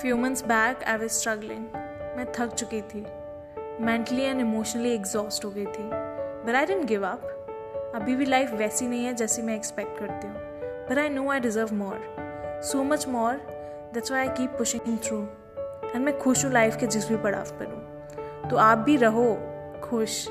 Few months back I was struggling मैं थक चुकी थी। मेंटली एंड इमोशनली एग्जॉस्ट हो गई थी। But I didn't give up अभी भी लाइफ वैसी नहीं है जैसी मैं एक्सपेक्ट करती हूँ। But I know I deserve more so much more that's why I keep pushing through and मैं खुश हूँ लाइफ के जिस भी पड़ाव पर हूँ। तो आप भी रहो खुश।